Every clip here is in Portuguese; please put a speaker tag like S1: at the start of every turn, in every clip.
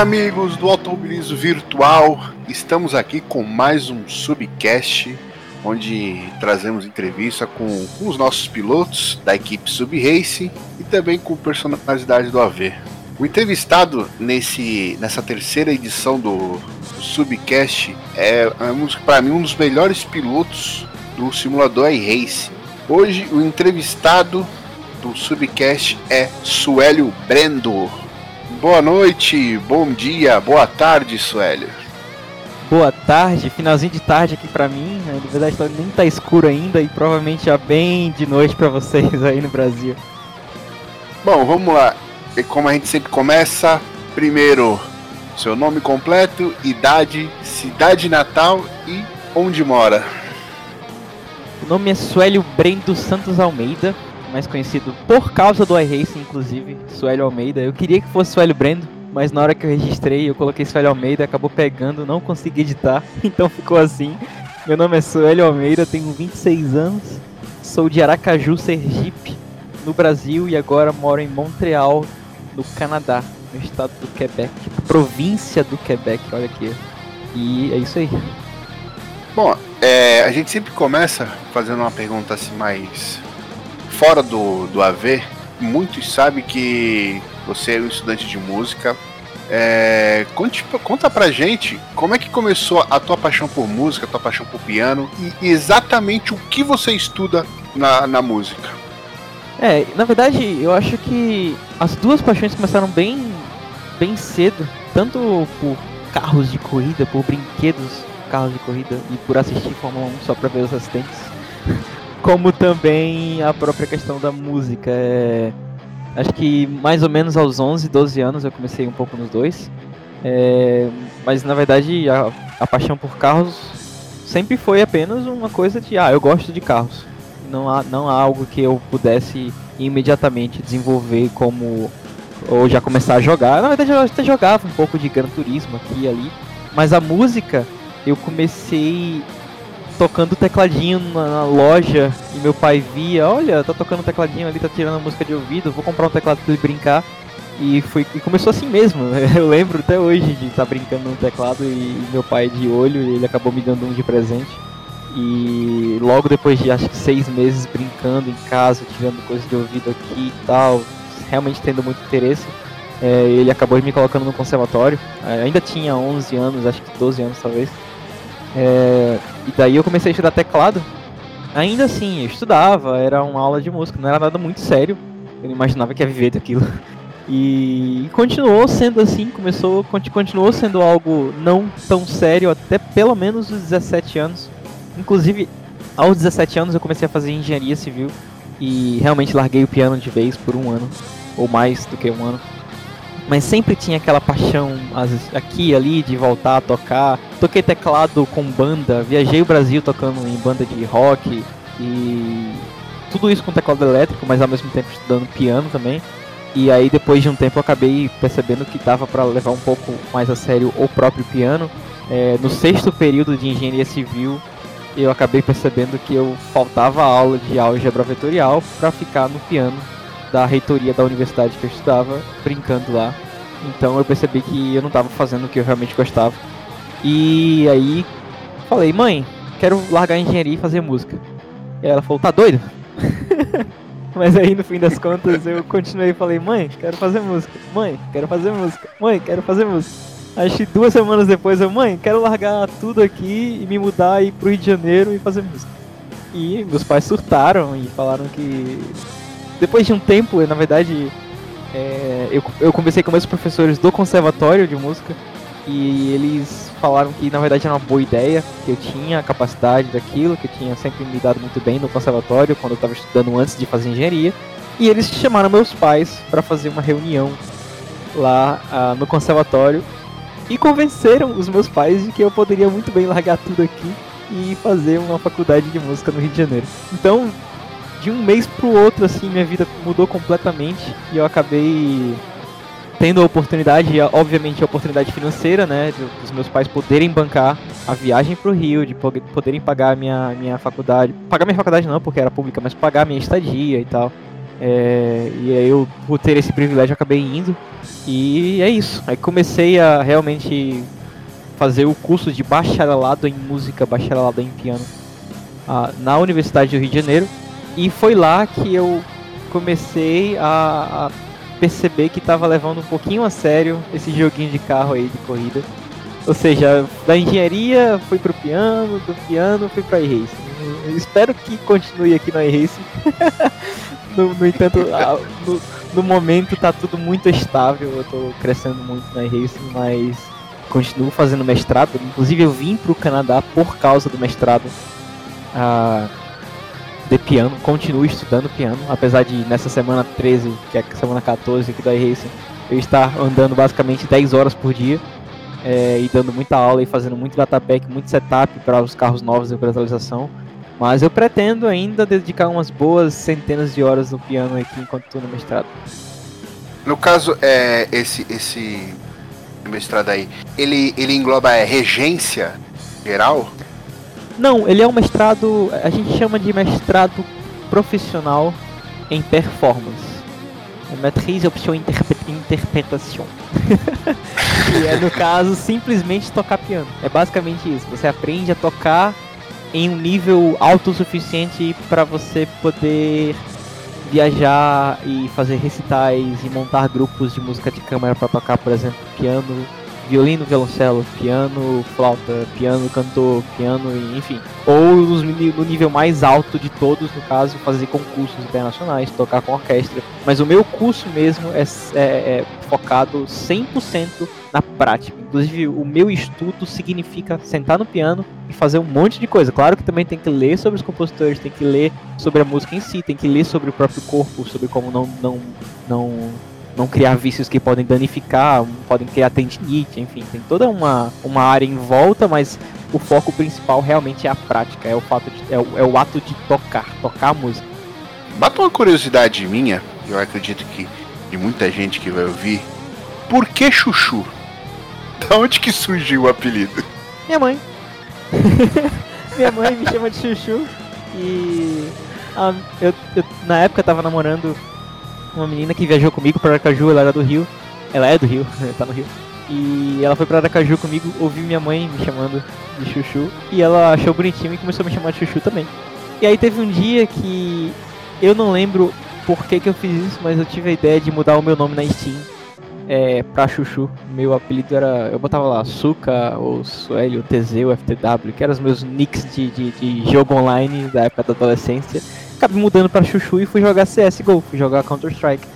S1: Amigos do automobilismo virtual! Estamos aqui com mais um subcast onde trazemos entrevista com, com os nossos pilotos da equipe Sub Race e também com personalidades do AV. O entrevistado nesse, nessa terceira edição do, do Subcast é, é para mim um dos melhores pilotos do simulador iRace. Hoje o entrevistado do Subcast é Suélio Brendo. Boa noite, bom dia, boa tarde, Suélio.
S2: Boa tarde, finalzinho de tarde aqui pra mim. Né? Na verdade, nem tá escuro ainda e provavelmente já bem de noite pra vocês aí no Brasil.
S1: Bom, vamos lá. E como a gente sempre começa, primeiro seu nome completo, idade, cidade natal e onde mora.
S2: O nome é Suélio Brendo Santos Almeida, mais conhecido por causa do iRacing, inclusive, Suélio Almeida. Eu queria que fosse Suélio Brendo, mas na hora que eu registrei, eu coloquei Suélio Almeida, acabou pegando, não consegui editar, então ficou assim. Meu nome é Suélio Almeida, tenho 26 anos, sou de Aracaju, Sergipe, no Brasil e agora moro em Montreal, no Canadá, no estado do Quebec, província do Quebec, olha aqui. E é isso aí.
S1: Bom, é, a gente sempre começa fazendo uma pergunta assim mais fora do, do AV. Muitos sabem que você é um estudante de música. É, conte, conta pra gente como é que começou a tua paixão por música, a tua paixão por piano e exatamente o que você estuda na, na música.
S2: É, na verdade, eu acho que as duas paixões começaram bem, bem cedo, tanto por carros de corrida, por brinquedos, carros de corrida e por assistir Fórmula 1 só pra ver os assistentes, como também a própria questão da música. É, acho que mais ou menos aos 11, 12 anos eu comecei um pouco nos dois, é, mas na verdade a, a paixão por carros sempre foi apenas uma coisa de, ah, eu gosto de carros não há, não há algo que eu pudesse imediatamente desenvolver como ou já começar a jogar. Na verdade eu até jogava um pouco de Gran Turismo aqui e ali, mas a música eu comecei tocando tecladinho na, na, loja e meu pai via, olha, tá tocando tecladinho ali, tá tirando música de ouvido, vou comprar um teclado pra ele brincar. E, foi, e começou assim mesmo. Eu lembro até hoje de estar tá brincando no teclado e, e meu pai de olho, ele acabou me dando um de presente. E logo depois de acho que seis meses brincando em casa, tirando coisas de ouvido aqui e tal, realmente tendo muito interesse, é, ele acabou me colocando no conservatório. É, ainda tinha 11 anos, acho que 12 anos talvez. É, e daí eu comecei a estudar teclado. Ainda assim, eu estudava, era uma aula de música, não era nada muito sério. Eu não imaginava que ia viver daquilo. E continuou sendo assim, começou, continuou sendo algo não tão sério até pelo menos os 17 anos Inclusive, aos 17 anos eu comecei a fazer engenharia civil e realmente larguei o piano de vez por um ano, ou mais do que um ano. Mas sempre tinha aquela paixão aqui e ali de voltar a tocar. Toquei teclado com banda, viajei o Brasil tocando em banda de rock e tudo isso com teclado elétrico, mas ao mesmo tempo estudando piano também. E aí depois de um tempo eu acabei percebendo que dava para levar um pouco mais a sério o próprio piano. É, no sexto período de engenharia civil eu acabei percebendo que eu faltava aula de álgebra vetorial para ficar no piano da reitoria da universidade que eu estudava, brincando lá. Então eu percebi que eu não estava fazendo o que eu realmente gostava. E aí falei, mãe, quero largar a engenharia e fazer música. E ela falou, tá doido? Mas aí no fim das contas eu continuei e falei, mãe, quero fazer música. Mãe, quero fazer música. Mãe, quero fazer música. Acho que duas semanas depois eu, mãe, quero largar tudo aqui e me mudar e ir pro Rio de Janeiro e fazer música. E meus pais surtaram e falaram que depois de um tempo, na verdade, é, eu, eu conversei com meus professores do conservatório de música e eles falaram que na verdade era uma boa ideia, que eu tinha a capacidade daquilo, que eu tinha sempre me dado muito bem no conservatório quando eu estava estudando antes de fazer engenharia. E eles chamaram meus pais para fazer uma reunião lá ah, no conservatório e convenceram os meus pais de que eu poderia muito bem largar tudo aqui e fazer uma faculdade de música no Rio de Janeiro. Então, de um mês pro outro, assim, minha vida mudou completamente e eu acabei tendo a oportunidade, obviamente a oportunidade financeira, né, dos meus pais poderem bancar a viagem pro Rio, de poderem pagar minha, minha faculdade, pagar minha faculdade não, porque era pública, mas pagar minha estadia e tal. É, e aí eu, por ter esse privilégio, acabei indo. E é isso. Aí comecei a realmente fazer o curso de bacharelado em música, bacharelado em piano uh, na Universidade do Rio de Janeiro. E foi lá que eu comecei a, a perceber que estava levando um pouquinho a sério esse joguinho de carro aí de corrida. Ou seja, da engenharia fui pro piano, do piano fui para iRacing. Espero que continue aqui no iRacing. no, no, entanto, no, no, momento tá tudo muito estável, eu tô crescendo muito na iRacing, mas continuo fazendo mestrado. Inclusive eu vim pro Canadá por causa do mestrado uh, de piano, continuo estudando piano, apesar de nessa semana 13, que é a semana 14 aqui da iRacing, eu estar andando basicamente 10 horas por dia. É, e dando muita aula e fazendo muito datapack, muito setup para os carros novos de atualização. Mas eu pretendo ainda dedicar umas boas centenas de horas no piano aqui enquanto estou no mestrado.
S1: No caso, é, esse, esse mestrado aí, ele, ele engloba a regência geral?
S2: Não, ele é um mestrado, a gente chama de mestrado profissional em performance. Matriz option interpretação. e é no caso simplesmente tocar piano. É basicamente isso. Você aprende a tocar em um nível autossuficiente para você poder viajar e fazer recitais e montar grupos de música de câmara para tocar, por exemplo, piano, violino, violoncelo, piano, flauta, piano, cantor, piano, enfim. Ou no nível mais alto de todos, no caso, fazer concursos internacionais, tocar com orquestra. Mas o meu curso mesmo é, é, é focado 100% na prática. Inclusive, o meu estudo significa sentar no piano e fazer um monte de coisa. Claro que também tem que ler sobre os compositores, tem que ler sobre a música em si, tem que ler sobre o próprio corpo, sobre como não, não, não não criar vícios que podem danificar, podem criar tendinite, enfim, tem toda uma, uma área em volta, mas o foco principal realmente é a prática, é o fato de, é o, é o ato de tocar, tocar a música.
S1: Bata uma curiosidade minha, eu acredito que de muita gente que vai ouvir, por que Chuchu? Da onde que surgiu o apelido?
S2: Minha mãe. Minha mãe me chama de Chuchu e eu, eu, na época eu tava namorando uma menina que viajou comigo para Aracaju, ela era do Rio. Ela é do Rio, tá no Rio. E ela foi para Aracaju comigo, ouviu minha mãe me chamando de Chuchu e ela achou bonitinho e começou a me chamar de Chuchu também. E aí teve um dia que eu não lembro por que, que eu fiz isso, mas eu tive a ideia de mudar o meu nome na Steam é, pra Chuchu. Meu apelido era. Eu botava lá Suka, ou Sueli, ou TZ, ou FTW, que eram os meus nicks de, de, de jogo online da época da adolescência acabei mudando para Chuchu e fui jogar CSGO, fui jogar Counter-Strike.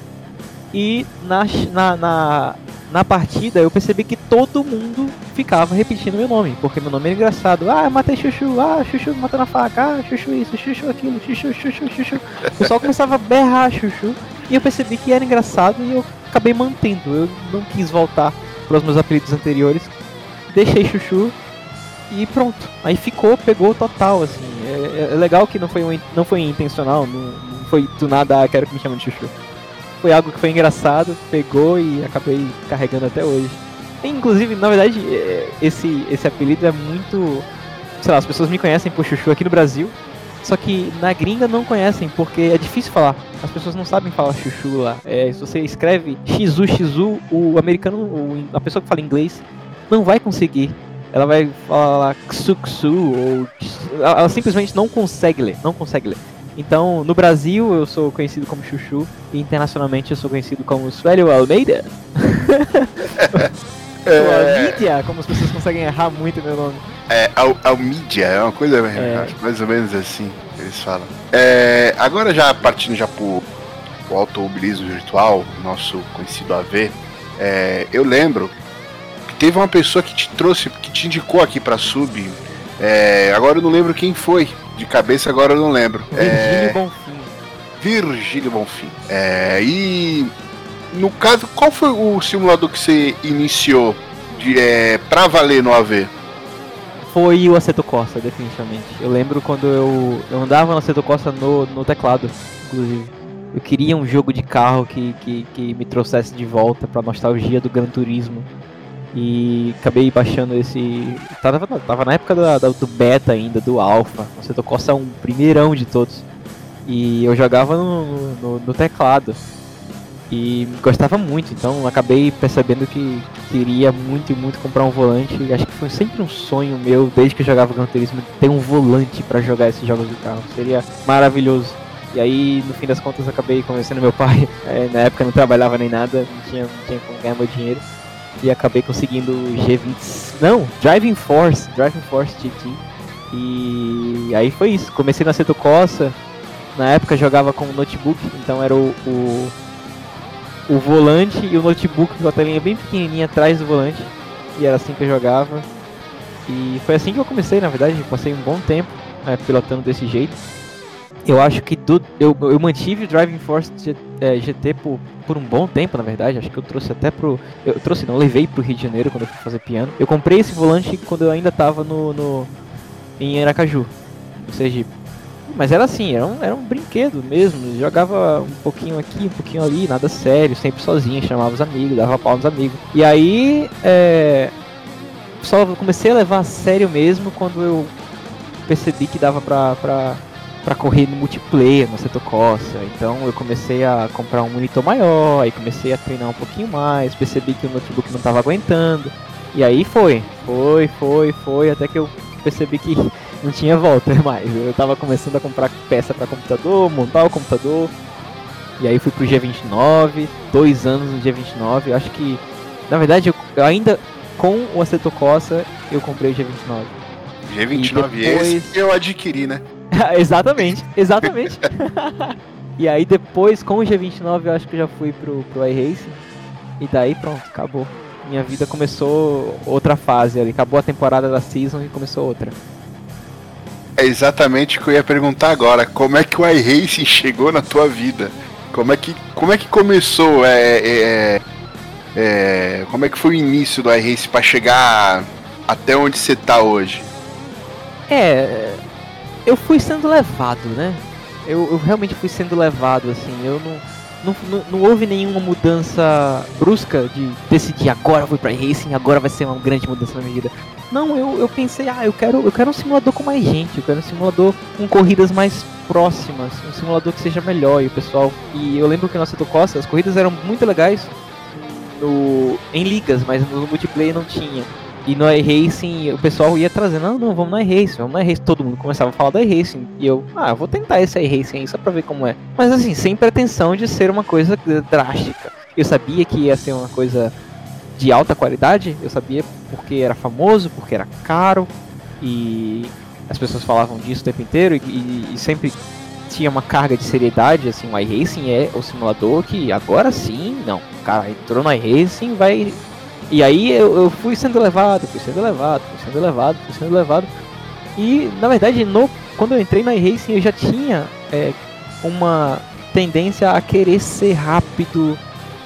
S2: E na, na, na, na, partida eu percebi que todo mundo ficava repetindo meu nome, porque meu nome era engraçado. Ah, matei Chuchu, ah, Chuchu matando a faca, ah, Chuchu isso, Chuchu aquilo, Chuchu, Chuchu, Chuchu. O pessoal começava a berrar Chuchu e eu percebi que era engraçado e eu acabei mantendo. Eu não quis voltar para os meus apelidos anteriores. Deixei Chuchu e pronto. Aí ficou, pegou total, assim. É, é legal que não foi, um, não foi intencional, não, não foi do nada, ah, quero que me chamem de chuchu. Foi algo que foi engraçado, pegou e acabei carregando até hoje. Inclusive, na verdade, é, esse, esse apelido é muito. Sei lá, as pessoas me conhecem por chuchu aqui no Brasil, só que na gringa não conhecem, porque é difícil falar. As pessoas não sabem falar chuchu lá. É, se você escreve xizu, o americano, a pessoa que fala inglês, não vai conseguir ela vai falar Xu ou ela simplesmente não consegue ler, não consegue ler. Então, no Brasil eu sou conhecido como Chuchu e internacionalmente eu sou conhecido como Suélio Almeida. é... Almídia, como as pessoas conseguem errar muito meu nome.
S1: É, Al Almídia, é uma coisa é. mais ou menos assim que eles falam. É, agora já partindo já pro, pro automobilismo virtual, nosso conhecido AV, é, eu lembro teve uma pessoa que te trouxe, que te indicou aqui pra sub. É, agora eu não lembro quem foi. De cabeça agora eu não lembro.
S2: Virgílio é, Bonfim.
S1: Virgílio Bonfim. É, e no caso, qual foi o simulador que você iniciou de, é, pra valer no AV?
S2: Foi o Aceto Costa, definitivamente. Eu lembro quando eu, eu andava no Aceto Costa no, no teclado, inclusive. Eu queria um jogo de carro que, que, que me trouxesse de volta pra nostalgia do Gran Turismo. E acabei baixando esse. Tava, tava na época do, do beta ainda, do alpha. Você tocou só um primeirão de todos. E eu jogava no, no, no teclado. E gostava muito, então acabei percebendo que queria muito e muito comprar um volante. Acho que foi sempre um sonho meu, desde que eu jogava Gran Turismo, ter um volante para jogar esses jogos de carro. Seria maravilhoso. E aí, no fim das contas, acabei convencendo meu pai. É, na época não trabalhava nem nada, não tinha, não tinha como ganhar meu dinheiro. E acabei conseguindo o G20. Não, Driving Force, Driving Force GT. E aí foi isso. Comecei na Seto Costa. Na época jogava com notebook, então era o, o o volante e o notebook com a telinha bem pequenininha atrás do volante. E era assim que eu jogava. E foi assim que eu comecei, na verdade. Passei um bom tempo né, pilotando desse jeito. Eu acho que do, eu, eu mantive o Driving Force GT é, por, por um bom tempo, na verdade. Acho que eu trouxe até pro. Eu trouxe, não, levei pro Rio de Janeiro quando eu fui fazer piano. Eu comprei esse volante quando eu ainda tava no, no em Aracaju, no Sergipe. Mas era assim, era um, era um brinquedo mesmo. Jogava um pouquinho aqui, um pouquinho ali, nada sério, sempre sozinho, chamava os amigos, dava pau nos amigos. E aí, é, só comecei a levar a sério mesmo quando eu percebi que dava pra, pra, pra correr no multiplayer, no Seto Costa. Então eu comecei a comprar um monitor maior, aí comecei a treinar um pouquinho mais, percebi que o notebook não tava aguentando. E aí foi, foi, foi, foi, até que eu percebi que não tinha volta mais. Eu tava começando a comprar peça para computador, montar o computador. E aí fui pro G29, dois anos no G29. Eu acho que, na verdade, eu, ainda com o Aceto Costa, eu comprei o G29.
S1: G29 depois... esse eu adquiri, né?
S2: exatamente, exatamente. e aí depois, com o G29, eu acho que eu já fui pro, pro iRacing. E daí pronto, acabou. Minha vida começou outra fase ali. Acabou a temporada da Season e começou outra.
S1: É exatamente o que eu ia perguntar agora. Como é que o iRacing chegou na tua vida? Como é que, como é que começou? É, é, é, é como é que foi o início do iRacing para chegar até onde você tá hoje?
S2: É, eu fui sendo levado, né? Eu, eu realmente fui sendo levado, assim. Eu não não, não, houve nenhuma mudança brusca de decidir agora vou pra racing, agora vai ser uma grande mudança na minha vida. Não, eu, eu pensei, ah, eu quero, eu quero um simulador com mais gente, eu quero um simulador com corridas mais próximas, um simulador que seja melhor e o pessoal. E eu lembro que na Seto Costa as corridas eram muito legais no, em ligas, mas no multiplayer não tinha. E no iRacing o pessoal ia trazendo, não, não, vamos no iRacing, vamos no iRacing. Todo mundo começava a falar do iRacing. E eu, ah, vou tentar esse iRacing aí só pra ver como é. Mas assim, sem pretensão de ser uma coisa drástica. Eu sabia que ia ser uma coisa de alta qualidade, eu sabia porque era famoso, porque era caro. E as pessoas falavam disso o tempo inteiro e, e, e sempre tinha uma carga de seriedade, assim, o iRacing é o simulador que agora sim, não, o cara entrou no iRacing, vai e aí eu, eu, fui sendo levado, fui sendo levado, fui sendo levado, fui sendo levado. E na verdade, no, quando eu entrei na iRacing, eu já tinha é, uma tendência a querer ser rápido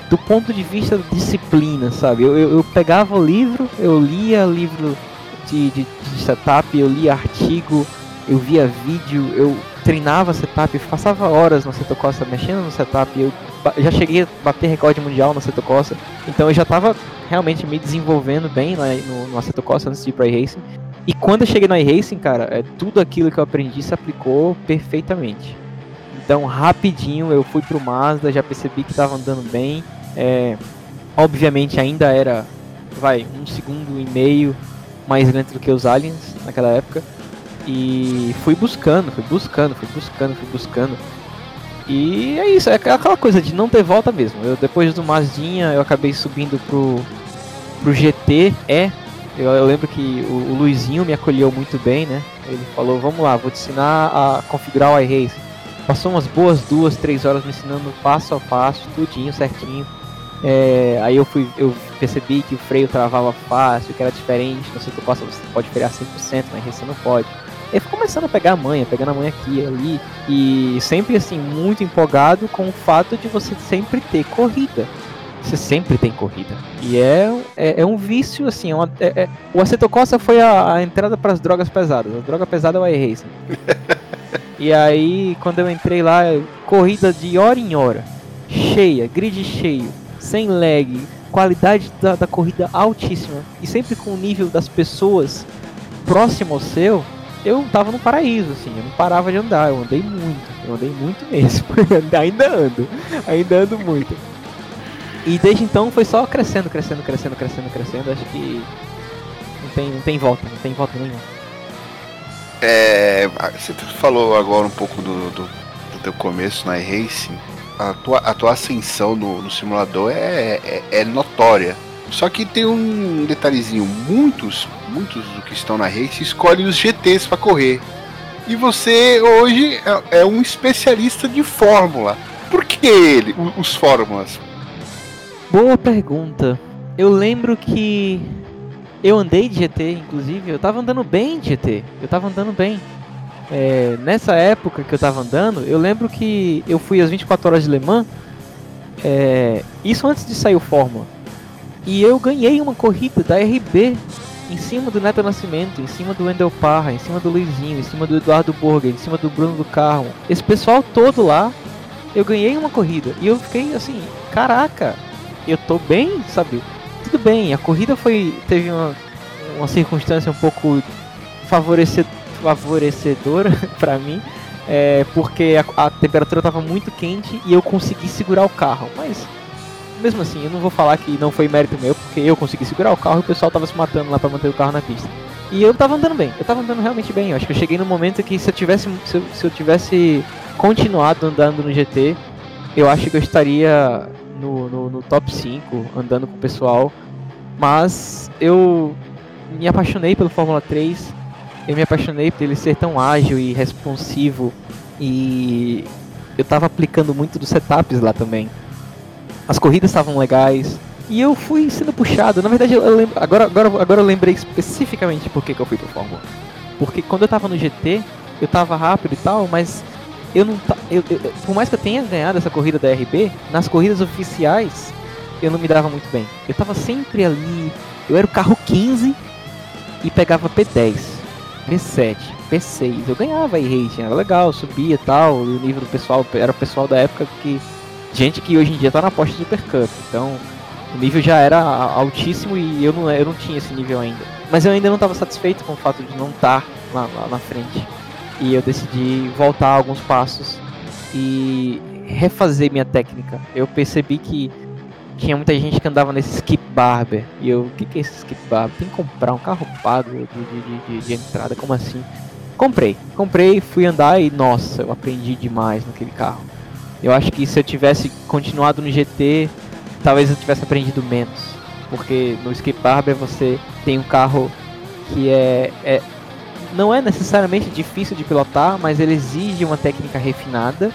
S2: do ponto de vista da disciplina, sabe? Eu, eu, eu pegava o livro, eu lia livro de, de, de, setup, eu lia artigo, eu via vídeo, eu treinava setup, passava horas no setup mexendo no setup, eu já cheguei a bater recorde mundial no Assetto Corsa, então eu já estava realmente me desenvolvendo bem né, no, no Assetto Corsa antes de ir para iRacing. E quando eu cheguei no iRacing, cara, é, tudo aquilo que eu aprendi se aplicou perfeitamente. Então, rapidinho eu fui pro Mazda, já percebi que estava andando bem. É, obviamente ainda era, vai, um segundo e meio mais lento do que os Aliens naquela época. E fui buscando, fui buscando, fui buscando, fui buscando. E é isso, é aquela coisa de não ter volta mesmo. Eu depois do Mazdinha eu acabei subindo pro, pro GT E. Eu, eu lembro que o, o, Luizinho me acolheu muito bem, né? Ele falou, vamos lá, vou te ensinar a configurar o iRace. Passou umas boas duas, três horas me ensinando passo a passo, tudinho, certinho. É, aí eu fui, eu percebi que o freio travava fácil, que era diferente, no centro costa você pode frear 100%, mas você não pode. Ele foi começando a pegar a manha, pegando a manha aqui e ali, e sempre assim, muito empolgado com o fato de você sempre ter corrida. Você sempre tem corrida. E é, é, é um vício, assim, é uma, é, é o Aceto Costa foi a, a entrada para as drogas pesadas. A droga pesada é o iRacing. e aí, quando eu entrei lá, corrida de hora em hora, cheia, grid cheio, sem lag, qualidade da, da corrida altíssima, e sempre com o nível das pessoas próximo ao seu, eu tava no paraíso, assim, eu não parava de andar, eu andei muito, eu andei muito mesmo, ainda ando, ainda ando muito. E desde então foi só crescendo, crescendo, crescendo, crescendo, crescendo, acho que não tem, não tem volta, não tem volta nenhuma.
S1: É, você falou agora um pouco do, do, do teu começo na iRacing, a tua, a tua ascensão no, no simulador é, é, é notória. Só que tem um detalhezinho, muitos, muitos do que estão na race escolhem os GTs para correr. E você hoje é, é, um especialista de fórmula. Por que ele, os fórmulas?
S2: Boa pergunta. Eu lembro que eu andei de GT, inclusive, eu tava andando bem de GT. Eu tava andando bem. É, nessa época que eu tava andando, eu lembro que eu fui às 24 horas de Le Mans. É, isso antes de sair o Fórmula. E eu ganhei uma corrida da RB em cima do Neto Nascimento, em cima do Wendel Parra, em cima do Luizinho, em cima do Eduardo Burger, em cima do Bruno do Carmo. Esse pessoal todo lá, eu ganhei uma corrida. E eu fiquei assim, caraca, eu tô bem, sabe? Tudo bem, a corrida foi. teve uma, uma circunstância um pouco favorecedora para mim. É, porque a, a temperatura estava muito quente e eu consegui segurar o carro. Mas mesmo assim, eu não vou falar que não foi mérito meu, porque eu consegui segurar o carro e o pessoal tava se matando lá para manter o carro na pista. E eu tava andando bem, eu tava andando realmente bem. Eu acho que eu cheguei no momento que se eu tivesse, se eu, se eu tivesse continuado andando no GT, eu acho que eu estaria no, no, no top 5, andando com o pessoal. Mas eu me apaixonei pelo Fórmula 3, eu me apaixonei por ele ser tão ágil e responsivo. E eu tava aplicando muito dos setups lá também as corridas estavam legais. E eu fui sendo puxado. Na verdade, eu lembro, agora, agora, agora eu lembrei especificamente por que, que eu fui pro Fórmula. Porque quando eu tava no GT, eu tava rápido e tal, mas eu não eu, eu, por mais que eu tenha ganhado essa corrida da RB, nas corridas oficiais eu não me dava muito bem. Eu tava sempre ali, eu era o carro 15 e pegava P10, P7, P6. Eu ganhava e-racing, era legal, subia e tal, o nível do pessoal era o pessoal da época que gente que hoje em dia tá na Porsche Super Cup. Então, o nível já era altíssimo e eu não, eu não tinha esse nível ainda. Mas eu ainda não estava satisfeito com o fato de não estar tá lá, lá, na frente. E eu decidi voltar alguns passos e refazer minha técnica. Eu percebi que tinha muita gente que andava nesse skip barber. E eu, o que, que é esse skip barber? Tem que comprar um carro pago de, de, de, de entrada, como assim? Comprei, comprei, fui andar e nossa, eu aprendi demais naquele carro. Eu acho que se eu tivesse continuado no GT, talvez eu tivesse aprendido menos. Porque no Skip Barber você tem um carro que é, é não é necessariamente difícil de pilotar, mas ele exige uma técnica refinada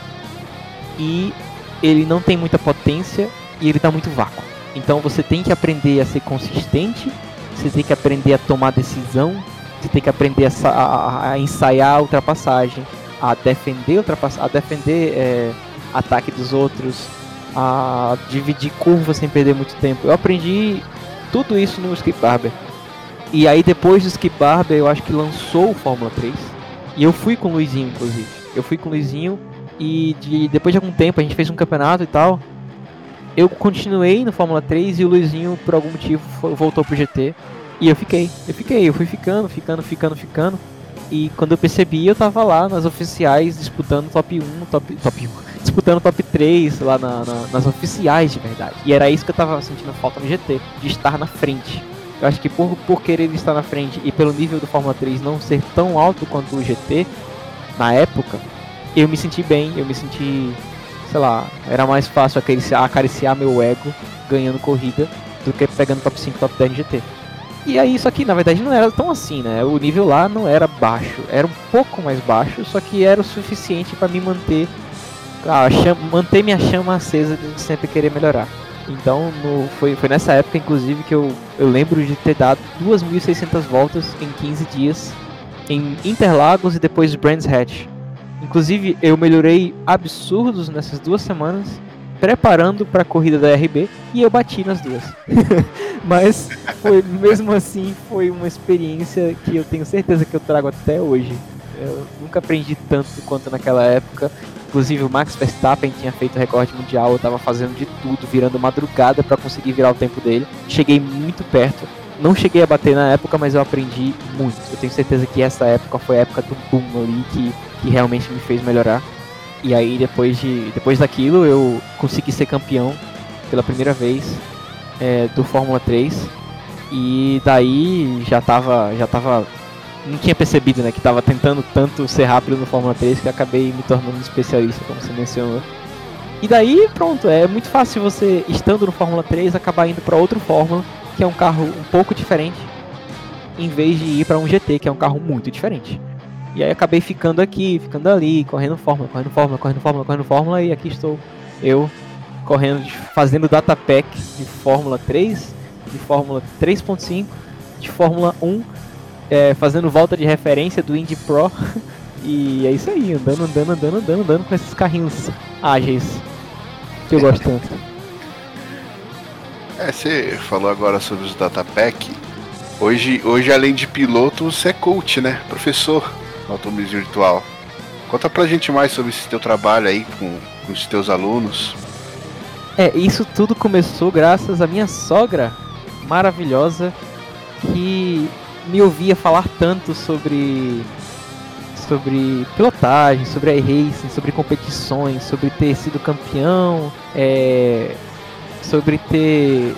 S2: e ele não tem muita potência e ele está muito vácuo. Então você tem que aprender a ser consistente, você tem que aprender a tomar decisão, você tem que aprender a, a, a ensaiar a ultrapassagem, a defender ultrapassagem, a defender é, ataque dos outros, a dividir curvas sem perder muito tempo. Eu aprendi tudo isso no Skip Barber. E aí depois do Skip Barber eu acho que lançou o Fórmula 3. E eu fui com o Luizinho, inclusive. Eu fui com o Luizinho e de, depois de algum tempo a gente fez um campeonato e tal. Eu continuei no Fórmula 3 e o Luizinho, por algum motivo, voltou pro GT. E eu fiquei, eu fiquei, eu fui ficando, ficando, ficando, ficando. E quando eu percebi, eu tava lá nas oficiais disputando top 1, top, top 1, disputando top 3 lá na, na, nas oficiais de verdade. E era isso que eu tava sentindo falta no GT, de estar na frente. Eu acho que por, por querer estar na frente e pelo nível do Fórmula 3 não ser tão alto quanto o GT, na época, eu me senti bem, eu me senti, sei lá, era mais fácil acariciar, acariciar meu ego ganhando corrida do que pegando top 5, top 10 no GT. E aí, isso aqui na verdade não era tão assim, né? O nível lá não era baixo, era um pouco mais baixo, só que era o suficiente para me manter ah, manter minha chama acesa de sempre querer melhorar. Então no, foi, foi nessa época, inclusive, que eu, eu lembro de ter dado 2.600 voltas em 15 dias em Interlagos e depois Brands Hatch. Inclusive, eu melhorei absurdos nessas duas semanas, preparando para a corrida da RB e eu bati nas duas. Mas foi mesmo assim foi uma experiência que eu tenho certeza que eu trago até hoje. Eu nunca aprendi tanto quanto naquela época Inclusive o Max Verstappen tinha feito recorde mundial, eu tava fazendo de tudo, virando madrugada para conseguir virar o tempo dele. Cheguei muito perto, não cheguei a bater na época, mas eu aprendi muito. Eu tenho certeza que essa época foi a época do boom ali que, que realmente me fez melhorar. E aí depois de depois daquilo eu consegui ser campeão pela primeira vez é, do Fórmula 3 e daí já tava já tava não tinha percebido né que tava tentando tanto ser rápido no Fórmula 3 que acabei me tornando especialista como você mencionou. E daí pronto é muito fácil você estando no Fórmula 3 acabar indo para outro Fórmula que é um carro um pouco diferente em vez de ir para um GT que é um carro muito diferente. E aí acabei ficando aqui, ficando ali, correndo fórmula, correndo fórmula, correndo fórmula, correndo fórmula, e aqui estou eu correndo, fazendo data pack de Fórmula 3, de Fórmula 3.5, de Fórmula 1, é, fazendo volta de referência do Indy Pro. E é isso aí, andando, andando, andando, andando, andando com esses carrinhos ágeis que eu gosto tanto.
S1: É, você falou agora sobre os data pack. Hoje, hoje além de piloto, você é coach, né? Professor no automobilismo virtual. Conta pra gente mais sobre esse teu trabalho aí com, com os teus alunos.
S2: É, isso tudo começou graças à minha sogra maravilhosa que me ouvia falar tanto sobre sobre pilotagem, sobre iRacing, sobre competições, sobre ter sido campeão, é, sobre ter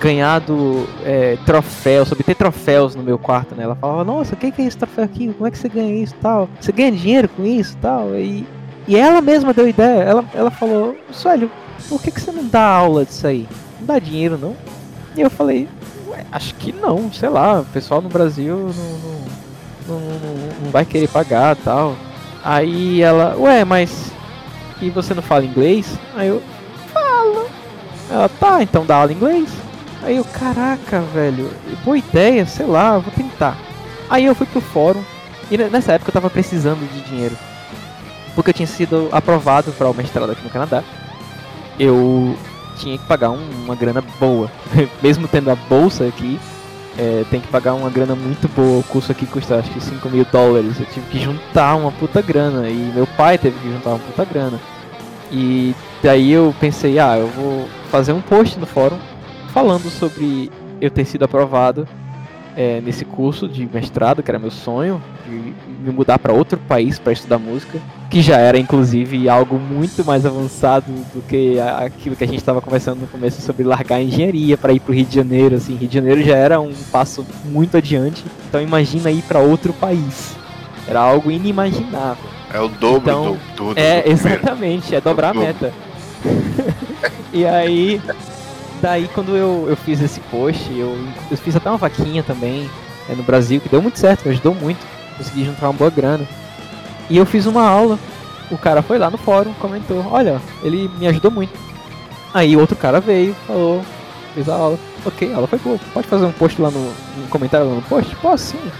S2: ganhado é, troféus, sobre ter troféus no meu quarto, né? Ela falava, nossa, o que, que é esse troféu aqui? Como é que você ganha isso tal? Você ganha dinheiro com isso tal? E, e ela mesma deu ideia, ela, ela falou, Suélio, por que, que você não dá aula disso aí? Não dá dinheiro, não? E eu falei, acho que não, sei lá, o pessoal no Brasil não, não, não, não vai querer pagar tal. Aí ela, ué, mas e você não fala inglês? Aí eu, falo. Ela, tá, então dá aula em inglês. Aí eu, caraca, velho, boa ideia, sei lá, vou tentar. Aí eu fui pro fórum e nessa época eu tava precisando de dinheiro. Porque eu tinha sido aprovado para o mestrado aqui no Canadá. Eu tinha que pagar um, uma grana boa. Mesmo tendo a bolsa aqui, é, tem que pagar uma grana muito boa. O curso aqui custa acho que 5 mil dólares. Eu tive que juntar uma puta grana. E meu pai teve que juntar uma puta grana. E daí eu pensei, ah, eu vou fazer um post no fórum falando sobre eu ter sido aprovado é, nesse curso de mestrado, que era meu sonho, de me mudar para outro país para estudar música, que já era inclusive algo muito mais avançado do que aquilo que a gente estava conversando no começo sobre largar a engenharia para ir para o Rio de Janeiro. Assim, Rio de Janeiro já era um passo muito adiante, então imagina ir para outro país. Era algo inimaginável.
S1: É o dobro então, do, do,
S2: É, do exatamente, é dobrar a meta. e aí daí quando eu, eu fiz esse post, eu, eu fiz até uma vaquinha também é, no Brasil, que deu muito certo, me ajudou muito, consegui juntar uma boa grana. E eu fiz uma aula, o cara foi lá no fórum, comentou, olha, ele me ajudou muito. Aí outro cara veio, falou, fez a aula, ok, a aula foi boa, pode fazer um post lá no um comentário lá no post? Posso sim.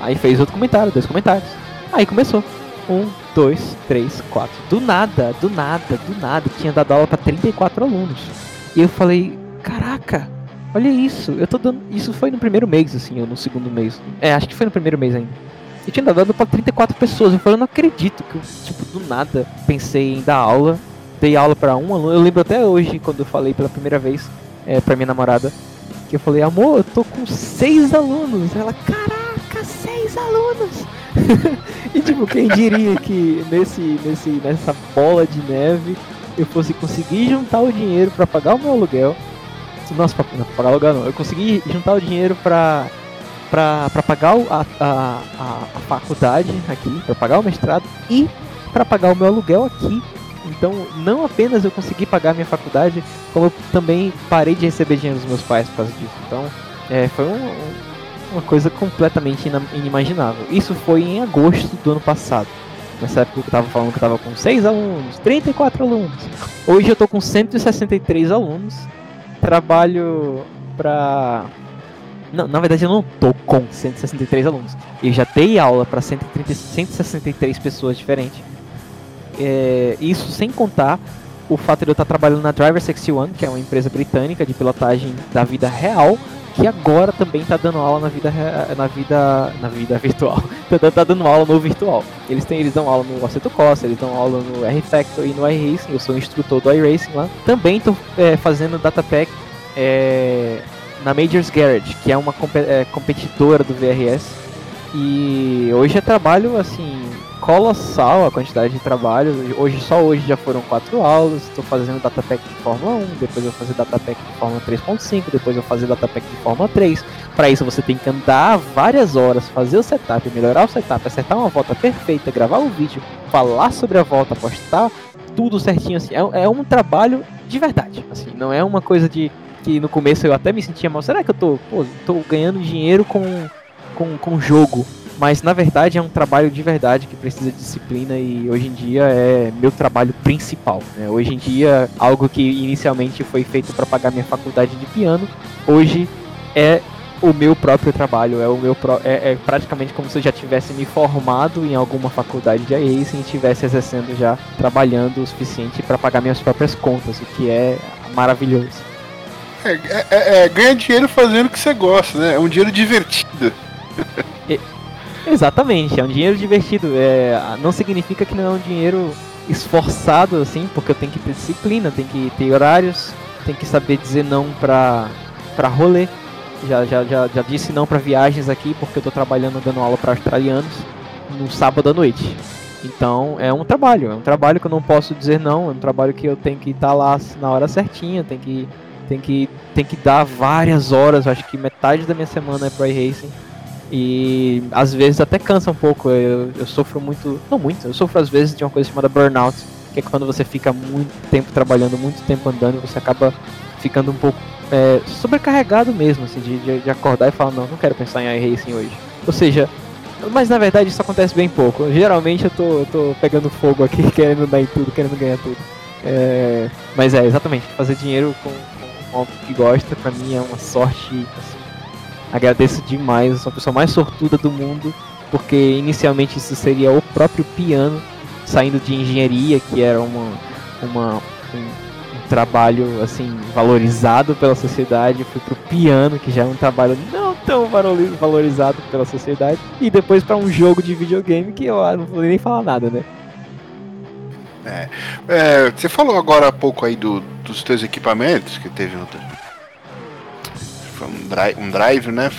S2: Aí fez outro comentário, dois comentários. Aí começou. Um, dois, três, quatro. Do nada, do nada, do nada. Tinha dado aula para 34 alunos. E eu falei, caraca, olha isso, eu tô dando. Isso foi no primeiro mês, assim, ou no segundo mês. É, acho que foi no primeiro mês ainda. Eu tinha dado pra 34 pessoas. Eu falei, eu não acredito que eu, tipo, do nada pensei em dar aula. Dei aula para um aluno. Eu lembro até hoje, quando eu falei pela primeira vez é, pra minha namorada, que eu falei, amor, eu tô com seis alunos. Ela, caraca, seis alunos! e tipo, quem diria que nesse, nesse, nessa bola de neve eu fosse conseguir juntar o dinheiro para pagar o meu aluguel. Nossa, pra, não, pra pagar o aluguel não. Eu consegui juntar o dinheiro para para pagar a, a, a, faculdade aqui, para pagar o mestrado e para pagar o meu aluguel aqui. Então, não apenas eu consegui pagar minha faculdade, como eu também parei de receber dinheiro dos meus pais por causa disso. Então, é, foi um, uma coisa completamente inimaginável. Isso foi em agosto do ano passado. Nessa época eu tava falando que eu tava com 6 alunos, 34 alunos. Hoje eu tô com 163 alunos. Trabalho pra. Não, na verdade eu não tô com 163 alunos. Eu já dei aula para 163 pessoas diferentes. É, isso sem contar o fato de eu estar trabalhando na Driver 61, que é uma empresa britânica de pilotagem da vida real, que agora também está dando aula na vida na vida na vida virtual. tá, tá dando aula no virtual. Eles têm eles dão aula no Assetto Costa, eles dão aula no R Factor e no iRacing. Eu sou instrutor do iRacing lá. Também estou é, fazendo data pack é, na Majors Garage, que é uma é, competidora do VRS. E hoje é trabalho assim colossal a quantidade de trabalho. Hoje só hoje já foram quatro aulas. Estou fazendo datapack de Fórmula 1, depois eu vou fazer datapack de Fórmula 3.5, depois eu vou fazer datapack de Fórmula 3. Para isso você tem que andar várias horas, fazer o setup, melhorar o setup, acertar uma volta perfeita, gravar o vídeo, falar sobre a volta, postar tudo certinho assim. É, é um trabalho de verdade. Assim, não é uma coisa de que no começo eu até me sentia mal. Será que eu tô, pô, tô ganhando dinheiro com com, com jogo? Mas na verdade é um trabalho de verdade que precisa de disciplina e hoje em dia é meu trabalho principal. Né? Hoje em dia, algo que inicialmente foi feito para pagar minha faculdade de piano, hoje é o meu próprio trabalho, é o meu pro... é, é, praticamente como se eu já tivesse me formado em alguma faculdade de iRacing e estivesse exercendo já trabalhando o suficiente para pagar minhas próprias contas, o que é maravilhoso.
S1: É, é, é, ganhar dinheiro fazendo o que você gosta, né? É um dinheiro divertido.
S2: Exatamente, é um dinheiro divertido. É, não significa que não é um dinheiro esforçado, assim, porque eu tenho que ter disciplina, tem que ter horários, tem que saber dizer não pra, pra rolê. Já, já, já, já disse não para viagens aqui porque eu tô trabalhando dando aula para australianos no sábado à noite. Então é um trabalho, é um trabalho que eu não posso dizer não, é um trabalho que eu tenho que estar tá lá na hora certinha, tem que, tem que, tem que dar várias horas, acho que metade da minha semana é pro iRacing e às vezes até cansa um pouco. Eu, eu sofro muito. Não muito, eu sofro às vezes de uma coisa chamada burnout. Que é quando você fica muito tempo trabalhando, muito tempo andando, você acaba ficando um pouco é, sobrecarregado mesmo, assim, de, de, acordar e falar, não, não quero pensar em iRacing hoje. Ou seja, mas na verdade isso acontece bem pouco. Geralmente eu tô, eu tô pegando fogo aqui, querendo dar em tudo, querendo ganhar tudo. É, mas é, exatamente, fazer dinheiro com, algo que gosta, pra mim é uma sorte assim, Agradeço demais, sou a pessoa mais sortuda do mundo, porque inicialmente isso seria o próprio piano, saindo de engenharia, que era uma, uma um, um trabalho assim valorizado pela sociedade, fui pro piano, que já é um trabalho não tão valorizado pela sociedade, e depois para um jogo de videogame que eu não vou nem falar nada, né?
S1: É, é, você falou agora há pouco aí do, dos teus equipamentos, que teve outra, um drive, um drive, né?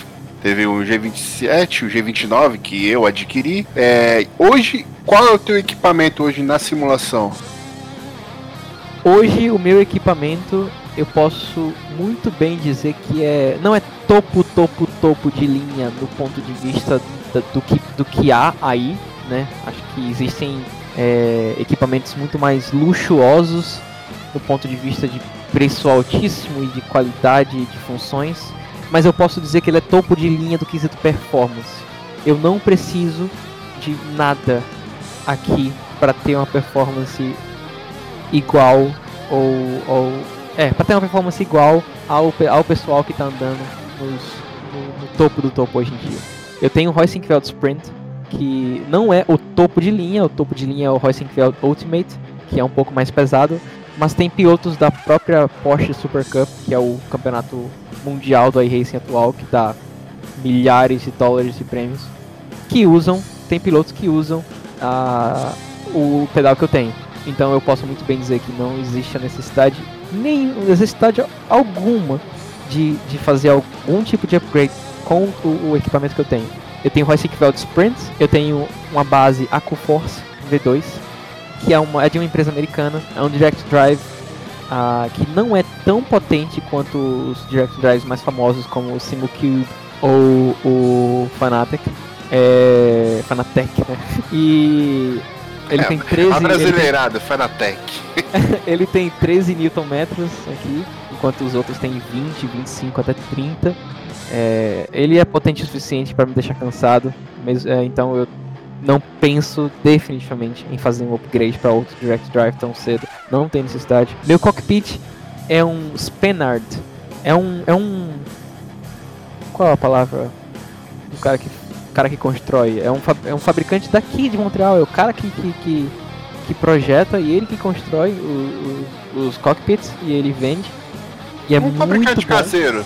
S1: Teve o G27, o G29 que eu adquiri. É, hoje, qual é o teu equipamento hoje na simulação?
S2: Hoje o meu equipamento eu posso muito bem dizer que é não é topo, topo, topo de linha do ponto de vista do, do que, do que há aí, né? Acho que existem é, equipamentos muito mais luxuosos do ponto de vista de preço altíssimo e de qualidade de funções, mas eu posso dizer que ele é topo de linha do quesito performance. Eu não preciso de nada aqui para ter uma performance igual ou, ou é, para ter uma performance igual ao, ao pessoal que está andando nos, no, no, topo do topo hoje em dia. Eu tenho o Roysenfeld Sprint, que não é o topo de linha, o topo de linha é o Roysenfeld Ultimate, que é um pouco mais pesado, mas tem pilotos da própria Porsche Super Cup, que é o campeonato mundial do iRacing atual, que dá milhares de dólares de prêmios, que usam, tem pilotos que usam a, o pedal que eu tenho. Então eu posso muito bem dizer que não existe a necessidade, nem necessidade alguma de, de fazer algum tipo de upgrade com o, o equipamento que eu tenho. Eu tenho o Royce Sprint, eu tenho uma base AcuForce V2, que é, uma, é de uma empresa americana, é um direct drive uh, que não é tão potente quanto os direct drives mais famosos como o Simulcube ou o Fanatec. É, Fanatec, né? E ele é, tem 13
S1: A brasileirada, tem, Fanatec.
S2: ele tem 13 Newton metros aqui, enquanto os outros têm 20, 25 até 30. É, ele é potente o suficiente para me deixar cansado, mas, é, então eu não penso definitivamente em fazer um upgrade para outro Direct Drive tão cedo. Não tem necessidade. Meu cockpit é um Spenard. É um. É um. Qual é a palavra? O cara que, cara que constrói. É um, é um fabricante daqui de Montreal. É o cara que, que, que, que projeta e ele que constrói o, o, os cockpits e ele vende. E é um muito fabricante bom.
S1: caseiro.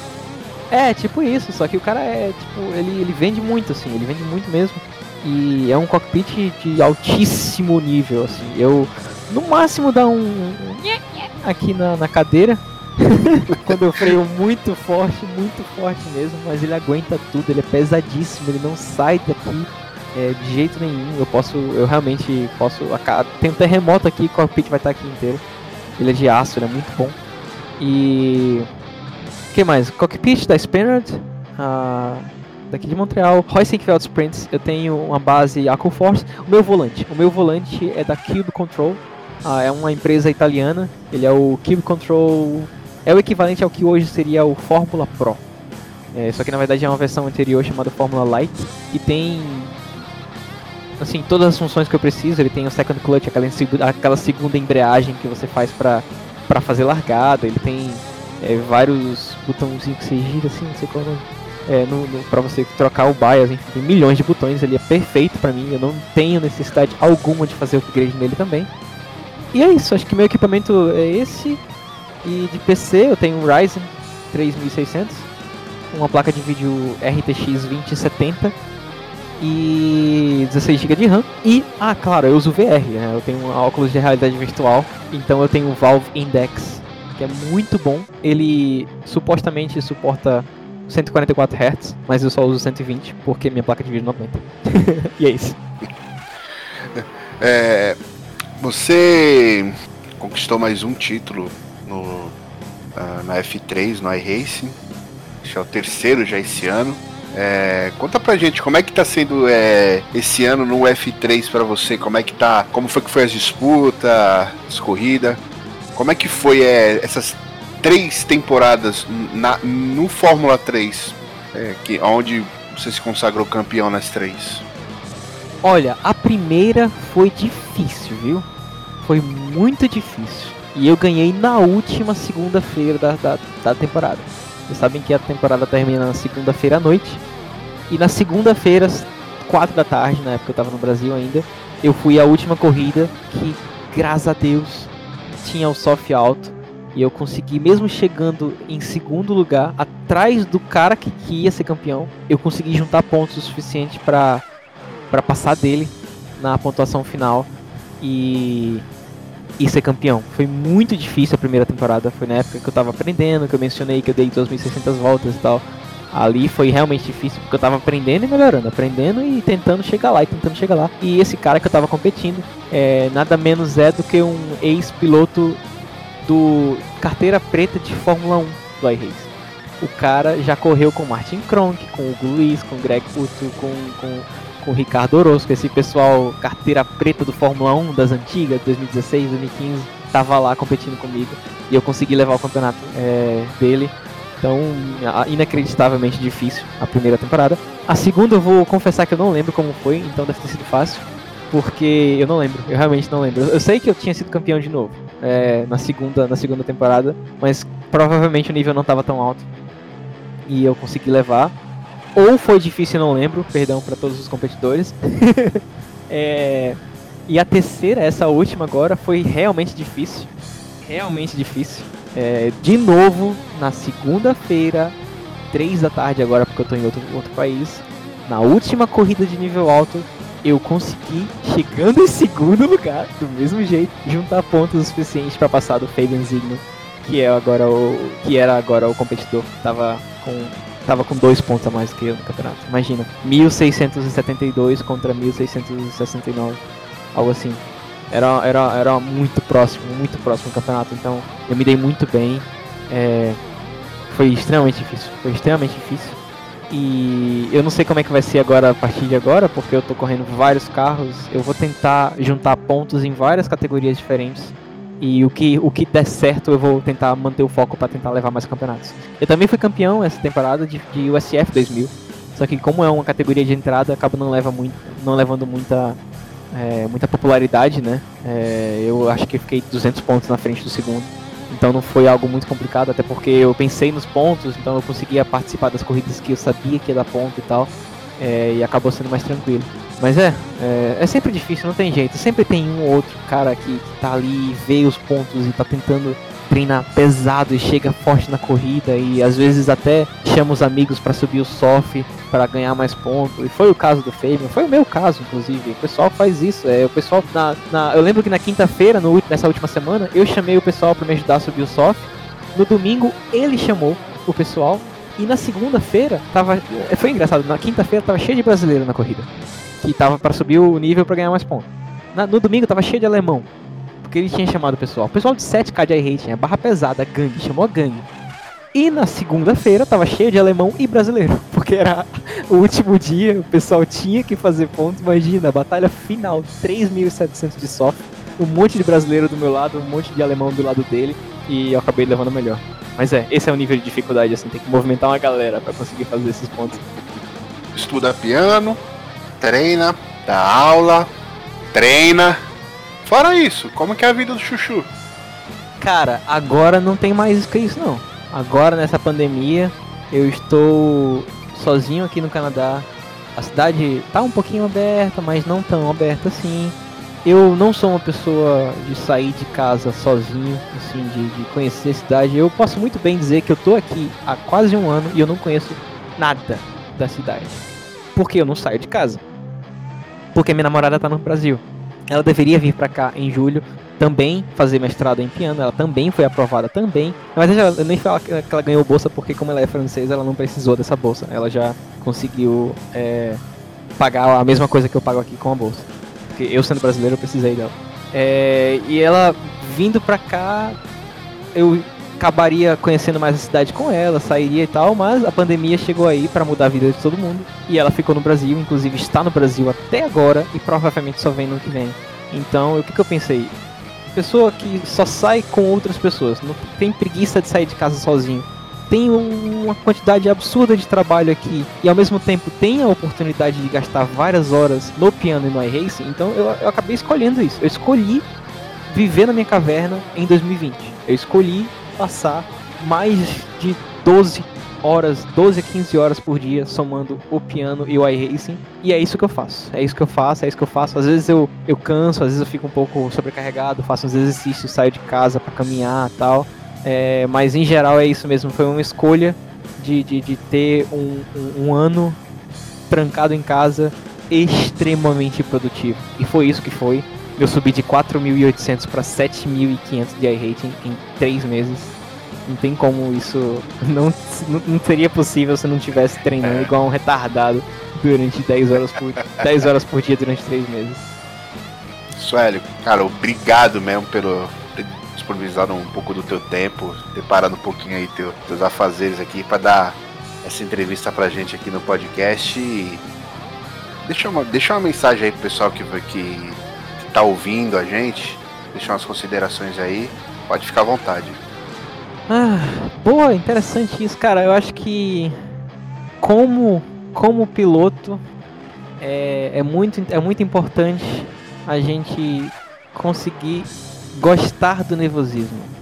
S2: É, tipo isso, só que o cara é, tipo, ele, ele vende muito, assim, ele vende muito mesmo. E é um cockpit de altíssimo nível, assim. Eu no máximo dá um aqui na, na cadeira Quando eu freio muito forte, muito forte mesmo, mas ele aguenta tudo, ele é pesadíssimo, ele não sai daqui é, de jeito nenhum. Eu posso, eu realmente posso. Tem um terremoto aqui, o cockpit vai estar aqui inteiro. Ele é de aço, ele é muito bom. E. Que mais? Cockpit da Spaniard. Uh, daqui de Montreal. Roysenfeld Sprints. Eu tenho uma base Aquaforce. O meu volante. O meu volante é da Cube Control. Uh, é uma empresa italiana. Ele é o Cube Control. É o equivalente ao que hoje seria o Fórmula Pro. É, só que na verdade é uma versão anterior chamada Fórmula Light. Que tem assim, todas as funções que eu preciso. Ele tem o second clutch, aquela, aquela segunda embreagem que você faz para fazer largada. Ele tem é, vários botãozinhos que você gira assim, não sei qual é, no, no, pra você trocar o bias, enfim, tem milhões de botões, ele é perfeito para mim, eu não tenho necessidade alguma de fazer upgrade nele também. E é isso, acho que meu equipamento é esse. E de PC eu tenho um Ryzen 3600, uma placa de vídeo RTX 2070 e 16 GB de RAM. E, ah, claro, eu uso VR, né? Eu tenho um óculos de realidade virtual, então eu tenho o Valve Index, que é muito bom. Ele supostamente suporta 144 Hz, mas eu só uso 120 porque minha placa de vídeo não aguenta. e é isso.
S1: É, você conquistou mais um título no, uh, na F3, no iRacing. Que é o terceiro já esse ano. É, conta pra gente como é que tá sendo é, esse ano no F3 para você, como é que tá, como foi que foi as disputas, as corridas, como é que foi é, essas três temporadas na, no Fórmula 3, é, que, onde você se consagrou campeão nas três?
S2: Olha, a primeira foi difícil, viu? Foi muito difícil. E eu ganhei na última segunda-feira da, da, da temporada. Vocês sabem que a temporada termina na segunda-feira à noite. E na segunda-feira, 4 da tarde, na época eu estava no Brasil ainda, eu fui a última corrida que, graças a Deus, tinha o soft alto. E eu consegui, mesmo chegando em segundo lugar, atrás do cara que, que ia ser campeão, eu consegui juntar pontos o suficiente para passar dele na pontuação final. E e ser campeão. Foi muito difícil a primeira temporada, foi na época que eu tava aprendendo, que eu mencionei que eu dei 2.600 voltas e tal. Ali foi realmente difícil porque eu tava aprendendo e melhorando, aprendendo e tentando chegar lá e tentando chegar lá. E esse cara que eu tava competindo é nada menos é do que um ex-piloto do carteira preta de Fórmula 1 do iRace. O cara já correu com Martin Kronk, com o Luiz, com o Greg Puto, com, com com o Ricardo Orozco, esse pessoal carteira preta do Fórmula 1 das antigas, 2016, 2015, tava lá competindo comigo e eu consegui levar o campeonato é, dele. Então, inacreditavelmente difícil a primeira temporada. A segunda eu vou confessar que eu não lembro como foi, então deve ter sido fácil. Porque eu não lembro, eu realmente não lembro. Eu sei que eu tinha sido campeão de novo é, na, segunda, na segunda temporada, mas provavelmente o nível não estava tão alto. E eu consegui levar ou foi difícil, não lembro, perdão para todos os competidores. é, e a terceira, essa última agora, foi realmente difícil. Realmente difícil. É, de novo, na segunda-feira, três da tarde agora, porque eu estou em outro, outro país. Na última corrida de nível alto, eu consegui, chegando em segundo lugar, do mesmo jeito, juntar pontos o suficiente para passar do Fabian Zigno, que é agora o que era agora o competidor, tava com tava com dois pontos a mais que eu no campeonato. Imagina, 1672 contra 1669, algo assim. Era, era, era muito próximo, muito próximo do campeonato, então eu me dei muito bem. É, foi extremamente difícil, foi extremamente difícil. E eu não sei como é que vai ser agora a partir de agora, porque eu tô correndo vários carros. Eu vou tentar juntar pontos em várias categorias diferentes e o que, o que der certo, eu vou tentar manter o foco para tentar levar mais campeonatos. Eu também fui campeão essa temporada de, de USF 2000. Só que como é uma categoria de entrada, acaba não leva muito, não levando muita é, muita popularidade, né? É, eu acho que fiquei 200 pontos na frente do segundo. Então não foi algo muito complicado, até porque eu pensei nos pontos, então eu conseguia participar das corridas que eu sabia que ia dar ponto e tal. É, e acabou sendo mais tranquilo. Mas é, é, é, sempre difícil, não tem jeito. Sempre tem um ou outro cara que, que tá ali, vê os pontos e tá tentando treinar pesado e chega forte na corrida e às vezes até chama os amigos para subir o soft para ganhar mais pontos. E foi o caso do Fabian, foi o meu caso, inclusive. O pessoal faz isso. É, o pessoal na, na eu lembro que na quinta-feira, nessa última semana, eu chamei o pessoal para me ajudar a subir o soft No domingo, ele chamou o pessoal. E na segunda-feira, tava. Foi engraçado, na quinta-feira tava cheio de brasileiro na corrida. Que tava para subir o nível para ganhar mais pontos. No domingo tava cheio de alemão. Porque ele tinha chamado o pessoal. O pessoal de 7k de rating, a barra pesada, gangue, chamou a gangue. E na segunda-feira tava cheio de alemão e brasileiro. Porque era o último dia, o pessoal tinha que fazer ponto. Imagina, a batalha final, 3.700 de soft. Um monte de brasileiro do meu lado, um monte de alemão do lado dele. E eu acabei levando melhor. Mas é, esse é o nível de dificuldade, assim, tem que movimentar uma galera para conseguir fazer esses pontos.
S1: Estuda piano, treina, dá aula, treina. Fora isso, como que é a vida do Chuchu?
S2: Cara, agora não tem mais que isso não. Agora nessa pandemia, eu estou sozinho aqui no Canadá. A cidade tá um pouquinho aberta, mas não tão aberta assim. Eu não sou uma pessoa de sair de casa sozinho, assim, de, de conhecer a cidade. Eu posso muito bem dizer que eu tô aqui há quase um ano e eu não conheço nada da cidade. Porque eu não saio de casa. Porque minha namorada tá no Brasil. Ela deveria vir para cá em julho, também fazer mestrado em piano, ela também foi aprovada também. Mas eu nem falo que ela ganhou bolsa porque como ela é francesa, ela não precisou dessa bolsa. Ela já conseguiu é, pagar a mesma coisa que eu pago aqui com a bolsa. Porque eu sendo brasileiro eu precisei dela. É, e ela vindo pra cá, eu acabaria conhecendo mais a cidade com ela, sairia e tal, mas a pandemia chegou aí para mudar a vida de todo mundo. E ela ficou no Brasil, inclusive está no Brasil até agora e provavelmente só vem no que vem. Então, o que, que eu pensei? pessoa que só sai com outras pessoas, não tem preguiça de sair de casa sozinho, tem uma quantidade absurda de trabalho aqui e ao mesmo tempo tem a oportunidade de gastar várias horas no piano e no iRacing, então eu, eu acabei escolhendo isso. Eu escolhi viver na minha caverna em 2020. Eu escolhi passar mais de 12 horas, 12 a 15 horas por dia somando o piano e o iRacing. E é isso que eu faço. É isso que eu faço, é isso que eu faço. Às vezes eu, eu canso, às vezes eu fico um pouco sobrecarregado, faço uns exercícios, saio de casa para caminhar tal. É, mas em geral é isso mesmo. Foi uma escolha de, de, de ter um, um, um ano trancado em casa extremamente produtivo. E foi isso que foi. Eu subi de 4.800 para 7.500 de iRating em 3 meses não tem como isso. Não, não seria possível se não tivesse treinando é. igual um retardado durante 10 horas por, 10 horas por dia durante 3 meses.
S1: Suélio, cara, obrigado mesmo pelo ter disponibilizado um pouco do teu tempo, ter parado um pouquinho aí teu, teus afazeres aqui para dar essa entrevista pra gente aqui no podcast. E deixa uma, deixa uma mensagem aí pro pessoal que, que tá ouvindo a gente, deixa umas considerações aí, pode ficar à vontade.
S2: Ah, boa, interessante isso, cara. Eu acho que como como piloto é, é muito é muito importante a gente conseguir gostar do nervosismo.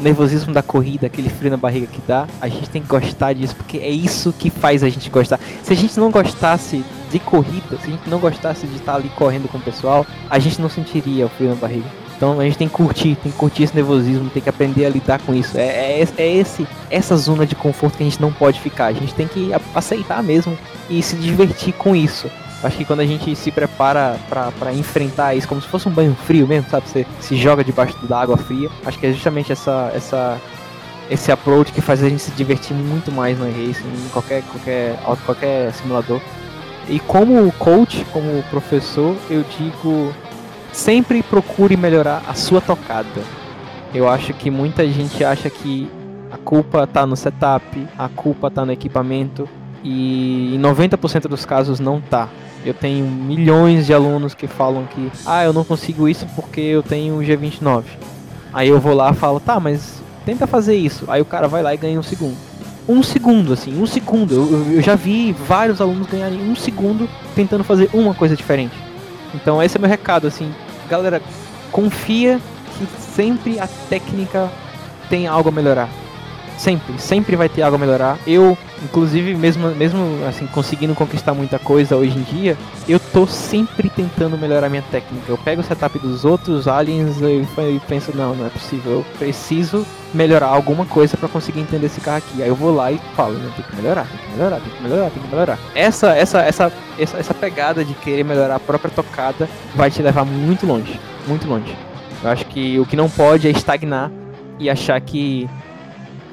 S2: Nervosismo da corrida, aquele frio na barriga que dá, a gente tem que gostar disso, porque é isso que faz a gente gostar. Se a gente não gostasse de corrida, se a gente não gostasse de estar ali correndo com o pessoal, a gente não sentiria o frio na barriga. Então a gente tem que curtir, tem que curtir esse nervosismo, tem que aprender a lidar com isso. É, é, é esse, essa zona de conforto que a gente não pode ficar. A gente tem que aceitar mesmo e se divertir com isso. Acho que quando a gente se prepara para enfrentar isso como se fosse um banho frio mesmo, sabe? Você se joga debaixo da água fria. Acho que é justamente essa, essa, esse approach que faz a gente se divertir muito mais no racing, em qualquer, qualquer, qualquer simulador. E como coach, como professor, eu digo sempre procure melhorar a sua tocada. Eu acho que muita gente acha que a culpa está no setup, a culpa está no equipamento e em 90% dos casos não tá. Eu tenho milhões de alunos que falam que, ah, eu não consigo isso porque eu tenho o G29. Aí eu vou lá e falo, tá, mas tenta fazer isso. Aí o cara vai lá e ganha um segundo. Um segundo, assim, um segundo. Eu, eu já vi vários alunos ganharem um segundo tentando fazer uma coisa diferente. Então esse é meu recado, assim, galera, confia que sempre a técnica tem algo a melhorar. Sempre, sempre vai ter algo a melhorar. Eu, inclusive, mesmo, mesmo assim, conseguindo conquistar muita coisa hoje em dia, eu tô sempre tentando melhorar minha técnica. Eu pego o setup dos outros aliens e penso, não, não é possível. Eu preciso melhorar alguma coisa para conseguir entender esse carro aqui. Aí eu vou lá e falo, né, tem que melhorar, tem que melhorar, tem que melhorar, tem que melhorar. Essa, essa, essa, essa, essa pegada de querer melhorar a própria tocada vai te levar muito longe, muito longe. Eu acho que o que não pode é estagnar e achar que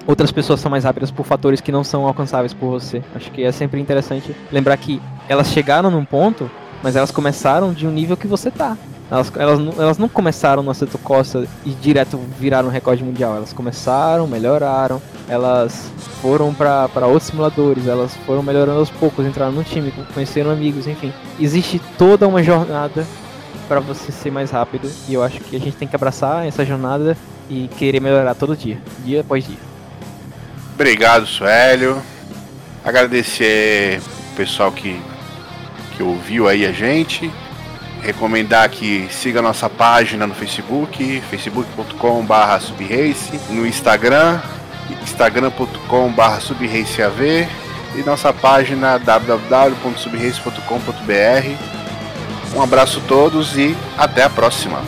S2: outras pessoas são mais rápidas por fatores que não são alcançáveis por você. Acho que é sempre interessante lembrar que elas chegaram num ponto, mas elas começaram de um nível que você tá. Elas, elas, elas não começaram no Aceto Costa e direto viraram recorde mundial. Elas começaram, melhoraram, elas foram para outros simuladores, elas foram melhorando aos poucos, entraram no time, conheceram amigos, enfim. Existe toda uma jornada para você ser mais rápido e eu acho que a gente tem que abraçar essa jornada e querer melhorar todo dia, dia após dia.
S1: Obrigado, Suélio. Agradecer o pessoal que, que ouviu aí a gente recomendar que siga nossa página no Facebook, facebook.com.br subrace, no Instagram, instagram.com.br subraceav e nossa página www.subrace.com.br. Um abraço a todos e até a próxima.